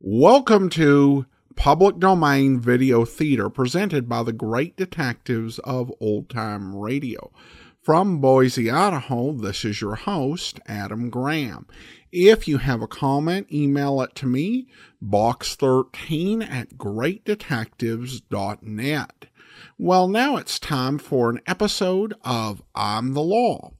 Welcome to Public Domain Video Theater presented by the great detectives of old time radio. From Boise, Idaho, this is your host, Adam Graham. If you have a comment, email it to me, box13 at greatdetectives.net. Well, now it's time for an episode of I'm the Law.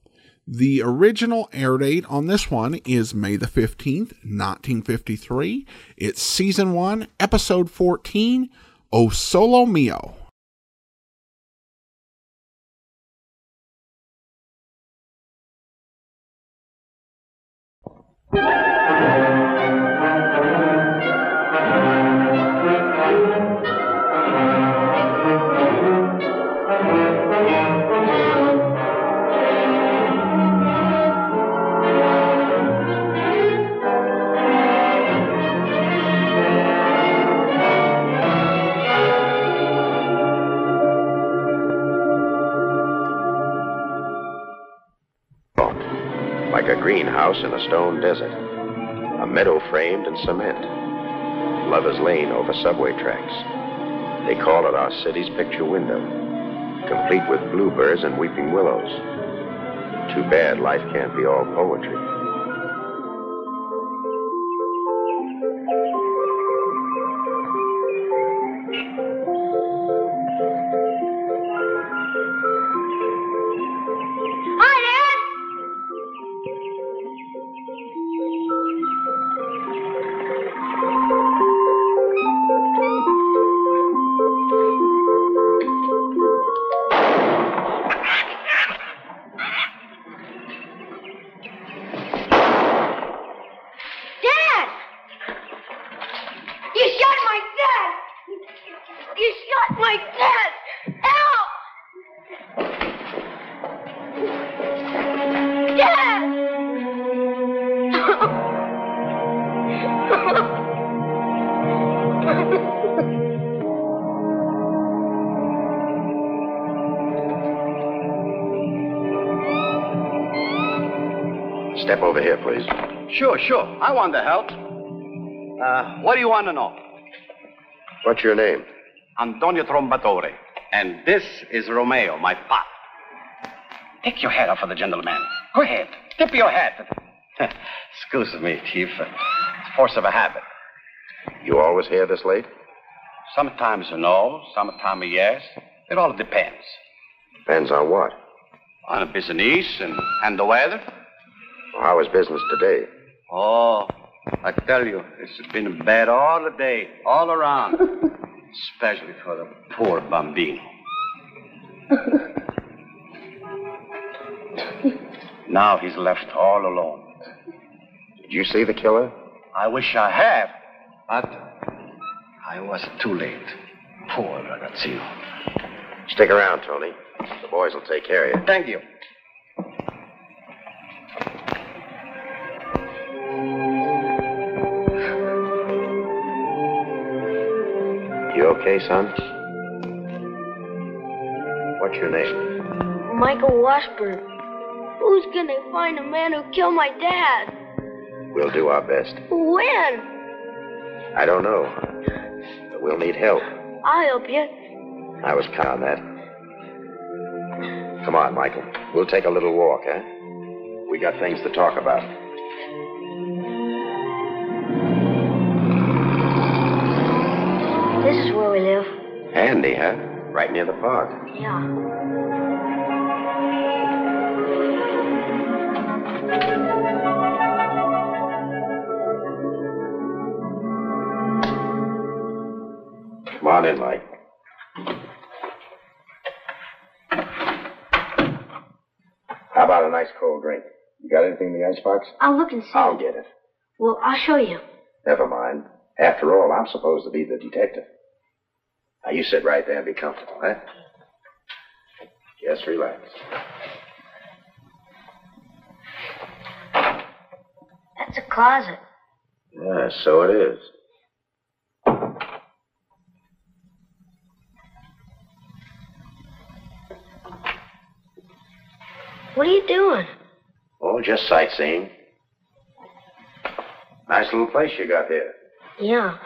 The original air date on this one is May the 15th, 1953. It's season 1, episode 14, O Solo Mio. Greenhouse in a stone desert, a meadow framed in cement, Lover's Lane over subway tracks. They call it our city's picture window, complete with bluebirds and weeping willows. Too bad life can't be all poetry. Sure, sure. I want to help. Uh, what do you want to know? What's your name? Antonio Trombatore. And this is Romeo, my pop. Take your hat off for the gentleman. Go ahead. Tip your hat. Excuse me, Chief. It's force of a habit. You always here this late? Sometimes no, sometimes yes. It all depends. Depends on what. On business and, and the weather. Well, how is business today? Oh, I tell you, it's been bad all the day, all around. Especially for the poor bambino. now he's left all alone. Did you see the killer? I wish I had, but I was too late. Poor ragazzino. Stick around, Tony. The boys will take care of you. Thank you. Okay, son? What's your name? Michael Washburn. Who's gonna find the man who killed my dad? We'll do our best. When? I don't know. But we'll need help. I'll help you. I was counting on that. Come on, Michael. We'll take a little walk, huh? We got things to talk about. We live. Handy, huh? Right near the park. Yeah. Come on in, Mike. How about a nice cold drink? You got anything in the icebox? I'll look and see. I'll get it. Well, I'll show you. Never mind. After all, I'm supposed to be the detective. Now, you sit right there and be comfortable, huh? Just relax. That's a closet. Yeah, so it is. What are you doing? Oh, just sightseeing. Nice little place you got here. Yeah.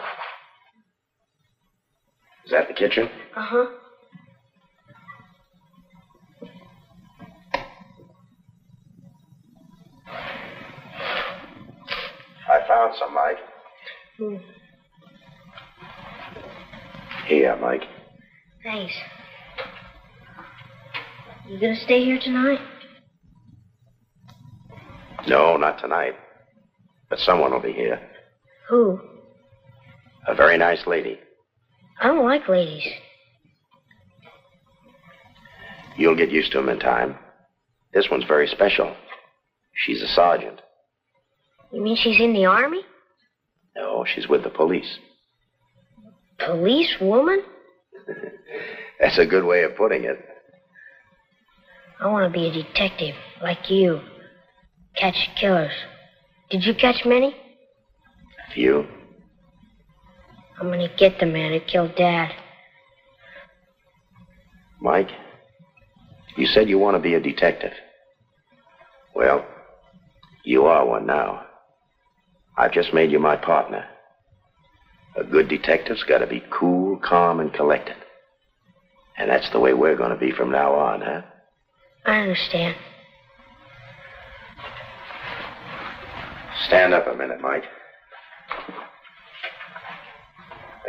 Is that the kitchen? Uh huh. I found some, Mike. Hmm. Here, Mike. Thanks. You gonna stay here tonight? No, not tonight. But someone will be here. Who? A very nice lady. I don't like ladies. You'll get used to them in time. This one's very special. She's a sergeant. You mean she's in the army? No, she's with the police. Police woman? That's a good way of putting it. I want to be a detective, like you. Catch killers. Did you catch many? A few. I'm gonna get the man who killed Dad. Mike, you said you want to be a detective. Well, you are one now. I've just made you my partner. A good detective's got to be cool, calm, and collected. And that's the way we're going to be from now on, huh? I understand. Stand up a minute, Mike.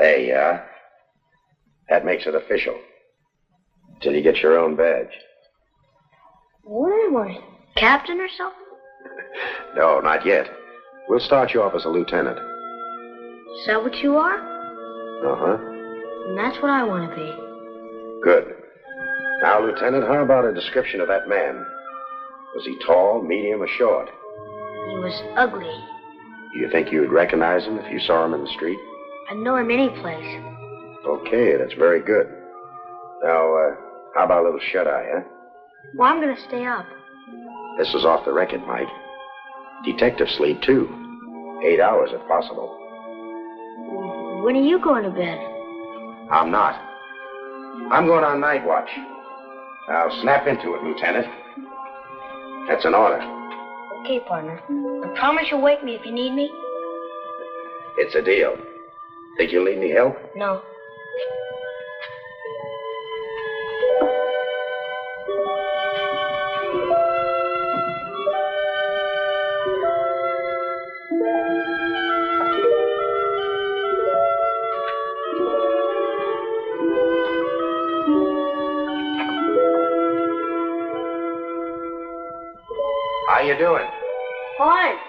You are. That makes it official. Till you get your own badge. What am I? Captain or something? No, not yet. We'll start you off as a lieutenant. Is that what you are? Uh huh. And that's what I want to be. Good. Now, Lieutenant, how about a description of that man? Was he tall, medium, or short? He was ugly. Do you think you'd recognize him if you saw him in the street? I'd know him any place. Okay, that's very good. Now, uh, how about a little shut eye, huh? Well, I'm gonna stay up. This is off the record, Mike. Detective sleep, too. Eight hours if possible. When are you going to bed? I'm not. I'm going on night watch. Now, snap into it, Lieutenant. That's an order. Okay, partner. I promise you'll wake me if you need me. It's a deal. Think you'll need any help? No. How you doing? Fine.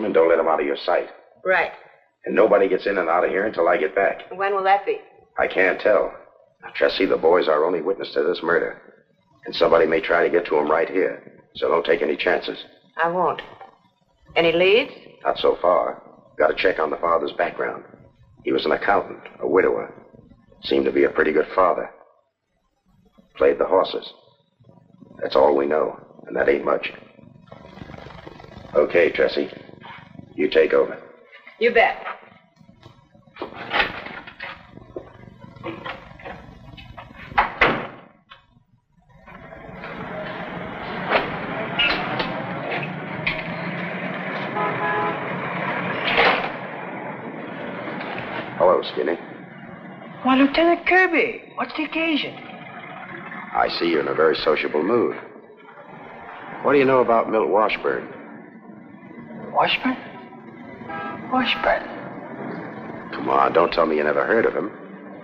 Him and don't let him out of your sight. Right. And nobody gets in and out of here until I get back. When will that be? I can't tell. Now, Tressie, the boy's our only witness to this murder. And somebody may try to get to him right here. So don't take any chances. I won't. Any leads? Not so far. Got to check on the father's background. He was an accountant, a widower. Seemed to be a pretty good father. Played the horses. That's all we know, and that ain't much. Okay, Tressie. You take over. You bet. Hello, Skinny. Why, Lieutenant Kirby, what's the occasion? I see you're in a very sociable mood. What do you know about Milt Washburn? Washburn? Washburn. Come on, don't tell me you never heard of him.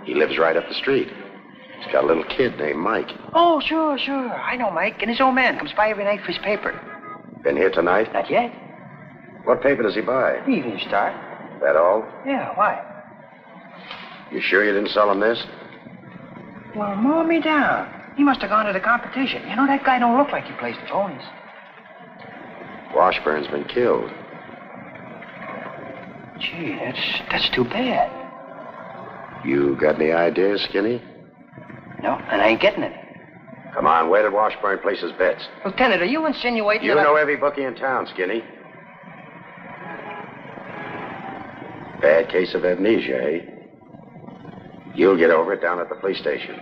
He lives right up the street. He's got a little kid named Mike. Oh, sure, sure. I know Mike. And his old man comes by every night for his paper. Been here tonight? Not yet. What paper does he buy? The Evening Star. That all? Yeah, why? You sure you didn't sell him this? Well, mow me down. He must have gone to the competition. You know, that guy don't look like he plays the ponies. Washburn's been killed. Gee, that's that's too bad. You got any ideas, Skinny? No, and I ain't getting any. Come on, where did Washburn place his bets? Lieutenant, are you insinuating You that know I... every bookie in town, Skinny. Bad case of amnesia, eh? You'll get over it down at the police station.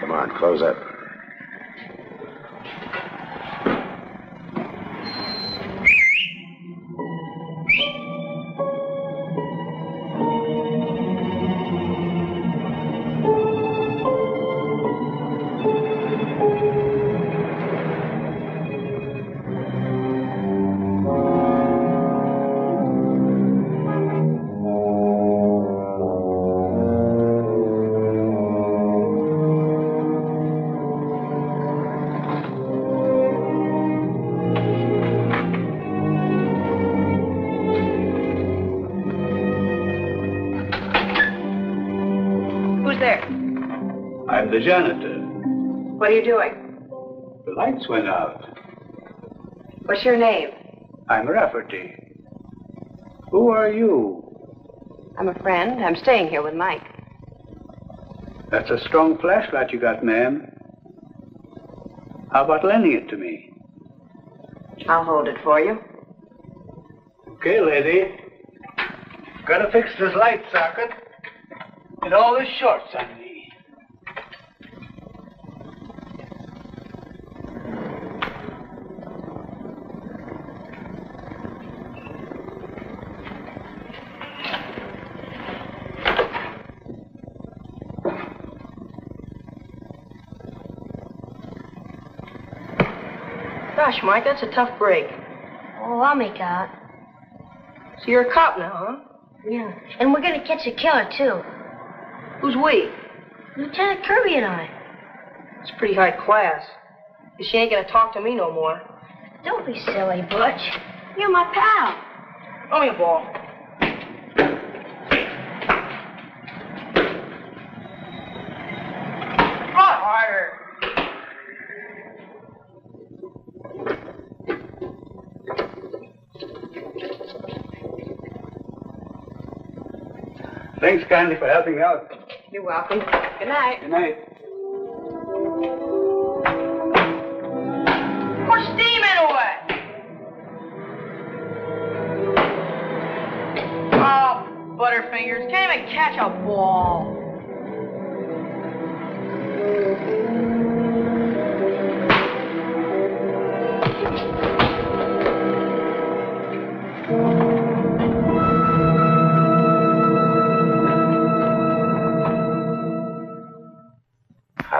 Come on, close up. The janitor. What are you doing? The lights went out. What's your name? I'm Rafferty. Who are you? I'm a friend. I'm staying here with Mike. That's a strong flashlight you got, ma'am. How about lending it to me? I'll hold it for you. Okay, lady. Gotta fix this light socket and all the shorts on. Gosh, Mike, that's a tough break. Oh, I'll make out. So you're a cop now, huh? Yeah. And we're gonna catch a killer, too. Who's we? Lieutenant Kirby and I. It's pretty high class. She ain't gonna talk to me no more. Don't be silly, Butch. You're my pal. Throw me a ball. Try harder. Thanks kindly for helping me out. You're welcome. Good night. Good night. Put steam away. Oh, Butterfingers, can't even catch a ball.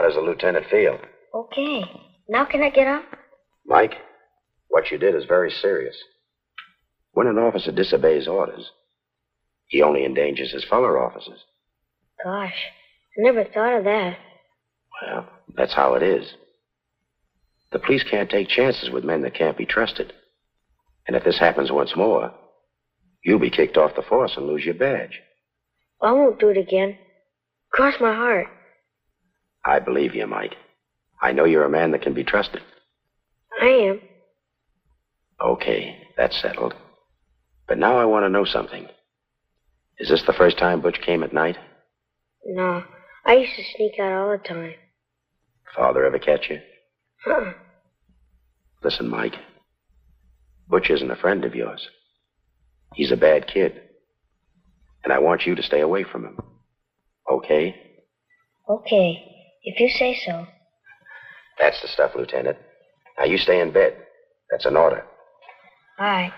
Does the lieutenant feel? Okay. Now can I get up? Mike, what you did is very serious. When an officer disobeys orders, he only endangers his fellow officers. Gosh, I never thought of that. Well, that's how it is. The police can't take chances with men that can't be trusted. And if this happens once more, you'll be kicked off the force and lose your badge. I won't do it again. Cross my heart. I believe you, Mike. I know you're a man that can be trusted. I am. Okay, that's settled. But now I want to know something. Is this the first time Butch came at night? No, I used to sneak out all the time. Father ever catch you? Huh. Listen, Mike. Butch isn't a friend of yours. He's a bad kid. And I want you to stay away from him. Okay? Okay, if you say so. That's the stuff, Lieutenant. Now you stay in bed. That's an order. All right.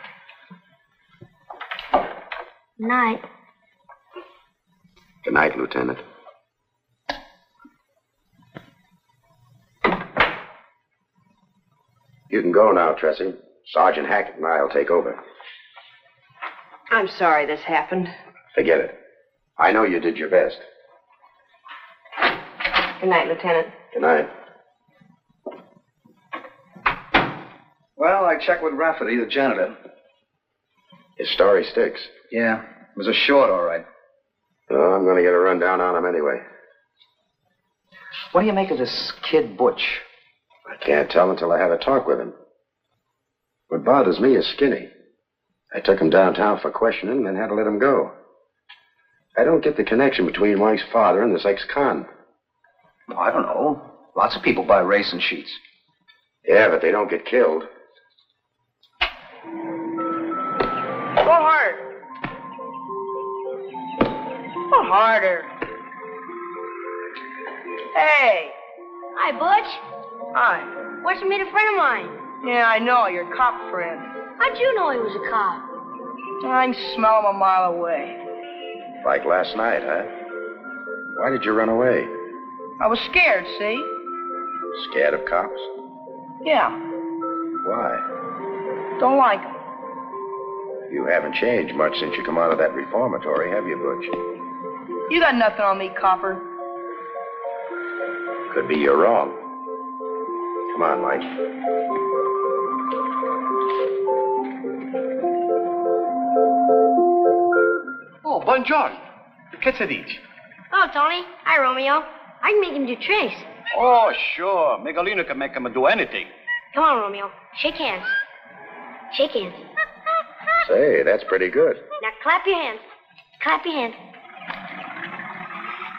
Night. Good night, Lieutenant. You can go now, Tressie. Sergeant Hackett and I'll take over. I'm sorry this happened. Forget it. I know you did your best. Good night, Lieutenant. Good night. Well, I checked with Rafferty, the janitor. His story sticks. Yeah, it was a short, all right. Oh, I'm going to get a rundown on him anyway. What do you make of this kid Butch? I can't tell until I have a talk with him. What bothers me is Skinny. I took him downtown for questioning and then had to let him go. I don't get the connection between Mike's father and this ex-con. Oh, I don't know. Lots of people buy racing sheets. Yeah, but they don't get killed. Go harder. Go harder. Hey. Hi, Butch. Hi. Butch meet a friend of mine. Yeah, I know. Your cop friend. How'd you know he was a cop? I can smell him a mile away. Like last night, huh? Why did you run away? I was scared, see? Scared of cops? Yeah. Why? Don't like 'em. You haven't changed much since you come out of that reformatory, have you, Butch? You got nothing on me, copper. Could be you're wrong. Come on, Mike. Oh, buongiorno. Che si dice? Oh, Tony. Hi, Romeo. I can make him do tricks. Oh, sure. Megalino can make him do anything. Come on, Romeo. Shake hands. Shake hands. Say, that's pretty good. Now clap your hands. Clap your hands.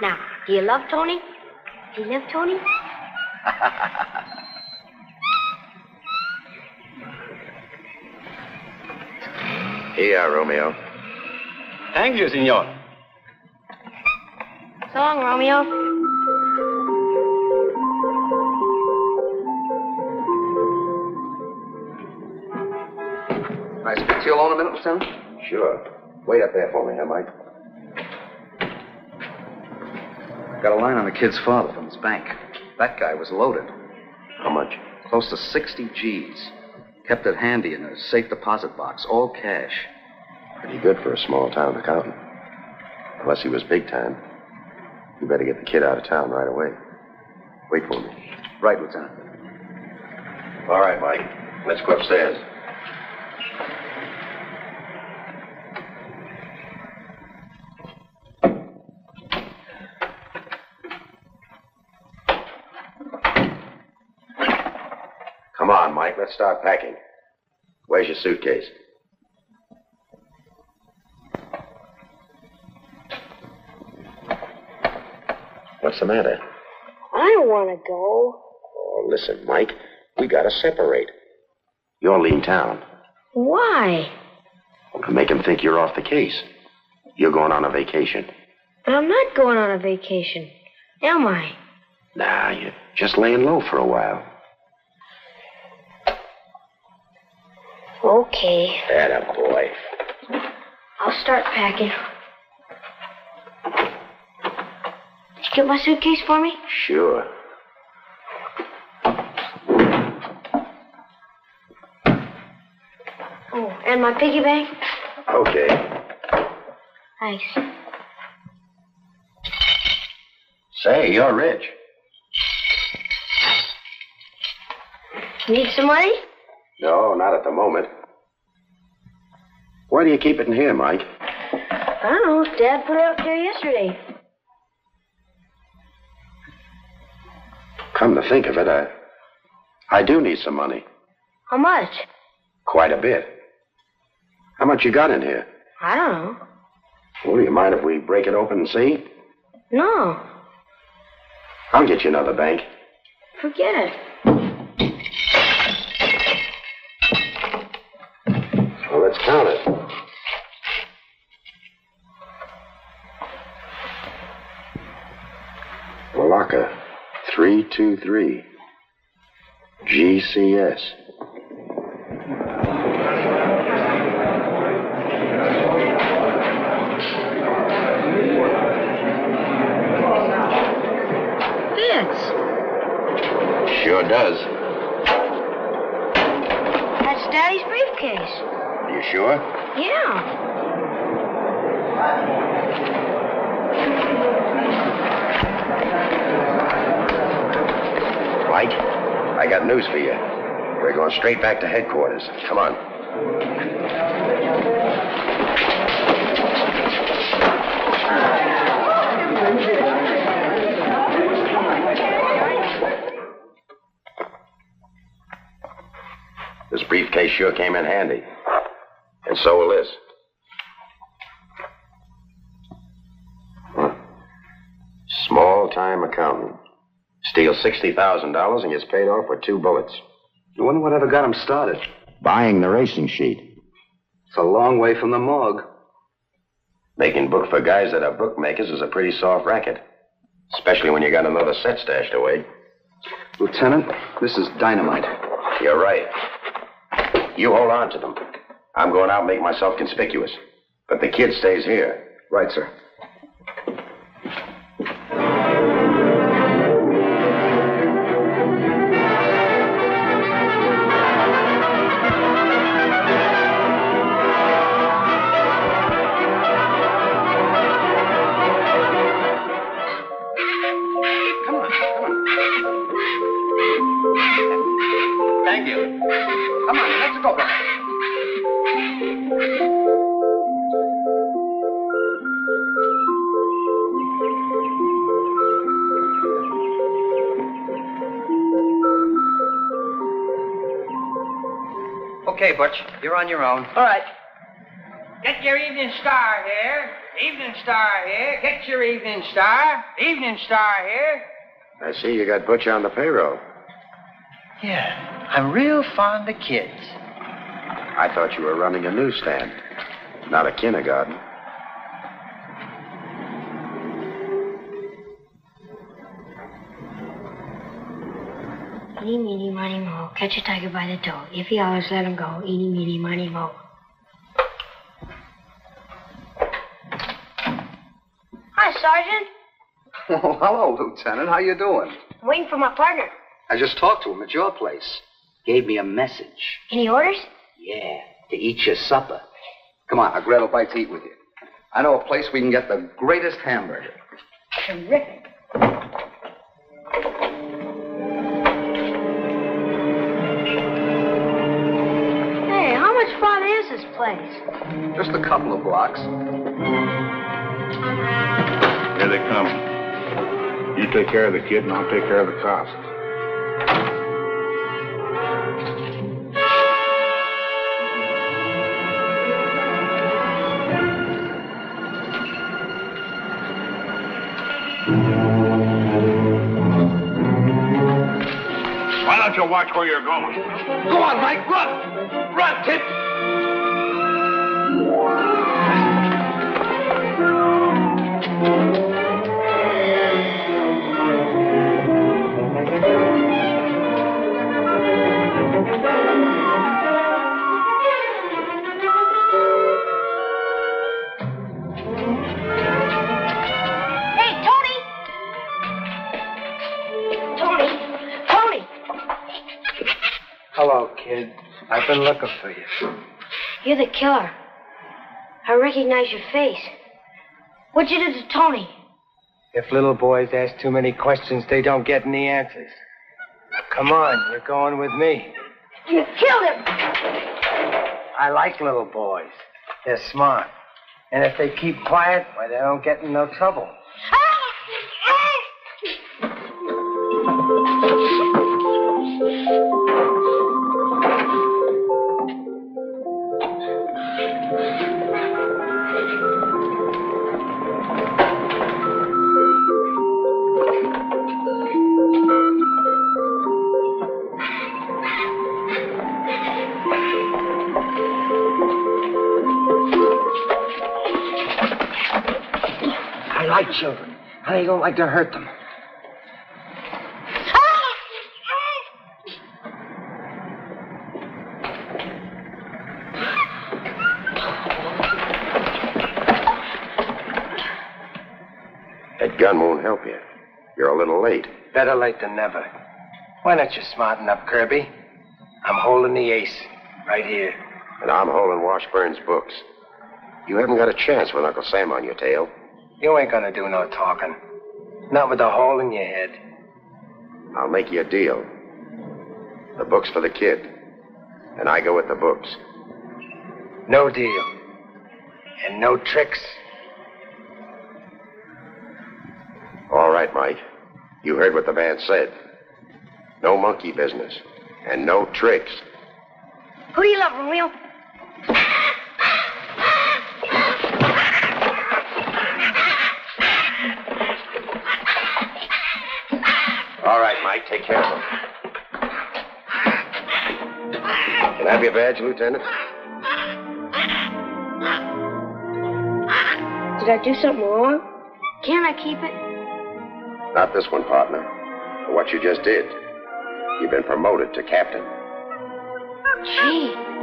Now, do you love Tony? Do you love Tony? Here you are, Romeo. Thank you, senor. So long, Romeo. I speak to you alone a minute, Lieutenant? Sure. Wait up there for me, huh, Mike? Got a line on the kid's father from his bank. That guy was loaded. How much? Close to 60 G's. Kept it handy in a safe deposit box, all cash. Pretty good for a small town accountant. Unless he was big time. You better get the kid out of town right away. Wait for me. Right, Lieutenant. All right, Mike. Let's go upstairs. Come on, Mike. Let's start packing. Where's your suitcase? What's the matter? I don't want to go. Oh, listen, Mike. We gotta separate. You're leaving town. Why? To make him think you're off the case. You're going on a vacation. But I'm not going on a vacation. Am I? Nah, you're just laying low for a while. Okay. That boy. I'll start packing. Did you get my suitcase for me? Sure. Oh, and my piggy bank? Okay. Thanks. Say, you're rich. Need some money? No, not at the moment. Why do you keep it in here, Mike? I don't know. Dad put it up there yesterday. Come to think of it, I, I do need some money. How much? Quite a bit. How much you got in here? I don't know. Well, do you mind if we break it open and see? No. I'll get you another bank. Forget it. Count it. Malacca, 323. GCS. Fits. Sure does. That's Daddy's briefcase. You sure? Yeah. Mike, I got news for you. We're going straight back to headquarters. Come on. This briefcase sure came in handy. And so will this. Small time accountant. Steals $60,000 and gets paid off with two bullets. I wonder whatever got him started. Buying the racing sheet. It's a long way from the morgue. Making book for guys that are bookmakers is a pretty soft racket. Especially when you got another set stashed away. Lieutenant, this is dynamite. You're right. You hold on to them. I'm going out and make myself conspicuous. But the kid stays here. Right, sir. Okay, Butch, you're on your own. All right. Get your evening star here. Evening star here. Get your evening star. Evening star here. I see you got Butch on the payroll. Yeah, I'm real fond of kids. I thought you were running a newsstand, not a kindergarten. Eeny, meeny, miny, mo. Catch a tiger by the toe. If he hollers, let him go. Eeny, meeny, miny, mo. Hi, Sergeant. Oh, hello, Lieutenant. How you doing? I'm waiting for my partner. I just talked to him at your place. Gave me a message. Any orders? Yeah, to eat your supper. Come on, I'll grab a bite to eat with you. I know a place we can get the greatest hamburger. Terrific. This place? Just a couple of blocks. Here they come. You take care of the kid, and I'll take care of the cops. Why don't you watch where you're going? Go on, Mike, run! Run, kid! Kid. I've been looking for you. You're the killer. I recognize your face. What'd you do to Tony? If little boys ask too many questions, they don't get any answers. Come on, you're going with me. You killed him! I like little boys. They're smart. And if they keep quiet, why, they don't get in no trouble. Like children. I don't like to hurt them. That gun won't help you. You're a little late. Better late than never. Why don't you smarten up, Kirby? I'm holding the ace right here. And I'm holding Washburn's books. You haven't got a chance with Uncle Sam on your tail. You ain't gonna do no talking. Not with a hole in your head. I'll make you a deal. The book's for the kid, and I go with the books. No deal. And no tricks. All right, Mike. You heard what the man said. No monkey business, and no tricks. Who do you love, Romeo? All right, take care of him. Can I have your badge, Lieutenant? Did I do something wrong? Can I keep it? Not this one, partner. For what you just did. You've been promoted to captain. Gee.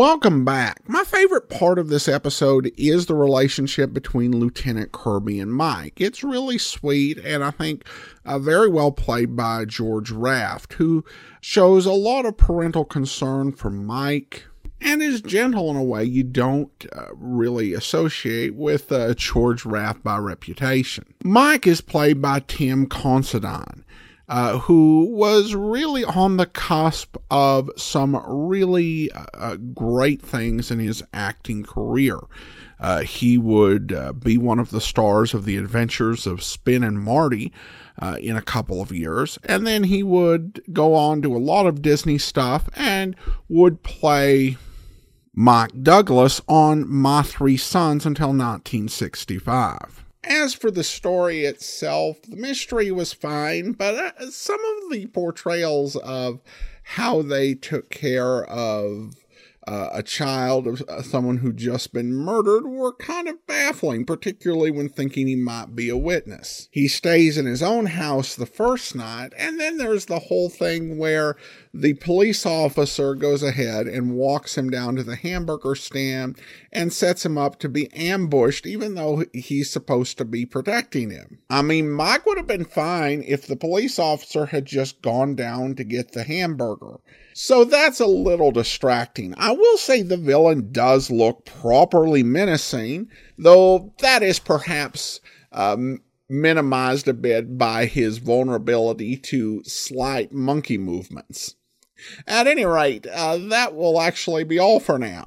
Welcome back. My favorite part of this episode is the relationship between Lieutenant Kirby and Mike. It's really sweet and I think uh, very well played by George Raft, who shows a lot of parental concern for Mike and is gentle in a way you don't uh, really associate with uh, George Raft by reputation. Mike is played by Tim Considine uh, who was really on the cusp of some really uh, great things in his acting career. Uh, he would uh, be one of the stars of the adventures of Spin and Marty uh, in a couple of years, and then he would go on to a lot of Disney stuff and would play Mike Douglas on My Three Sons until 1965. As for the story itself, the mystery was fine, but uh, some of the portrayals of how they took care of uh, a child of uh, someone who'd just been murdered were kind of baffling, particularly when thinking he might be a witness. He stays in his own house the first night, and then there's the whole thing where the police officer goes ahead and walks him down to the hamburger stand and sets him up to be ambushed, even though he's supposed to be protecting him. I mean, Mike would have been fine if the police officer had just gone down to get the hamburger. So that's a little distracting. I will say the villain does look properly menacing, though that is perhaps um, minimized a bit by his vulnerability to slight monkey movements. At any rate, uh, that will actually be all for now.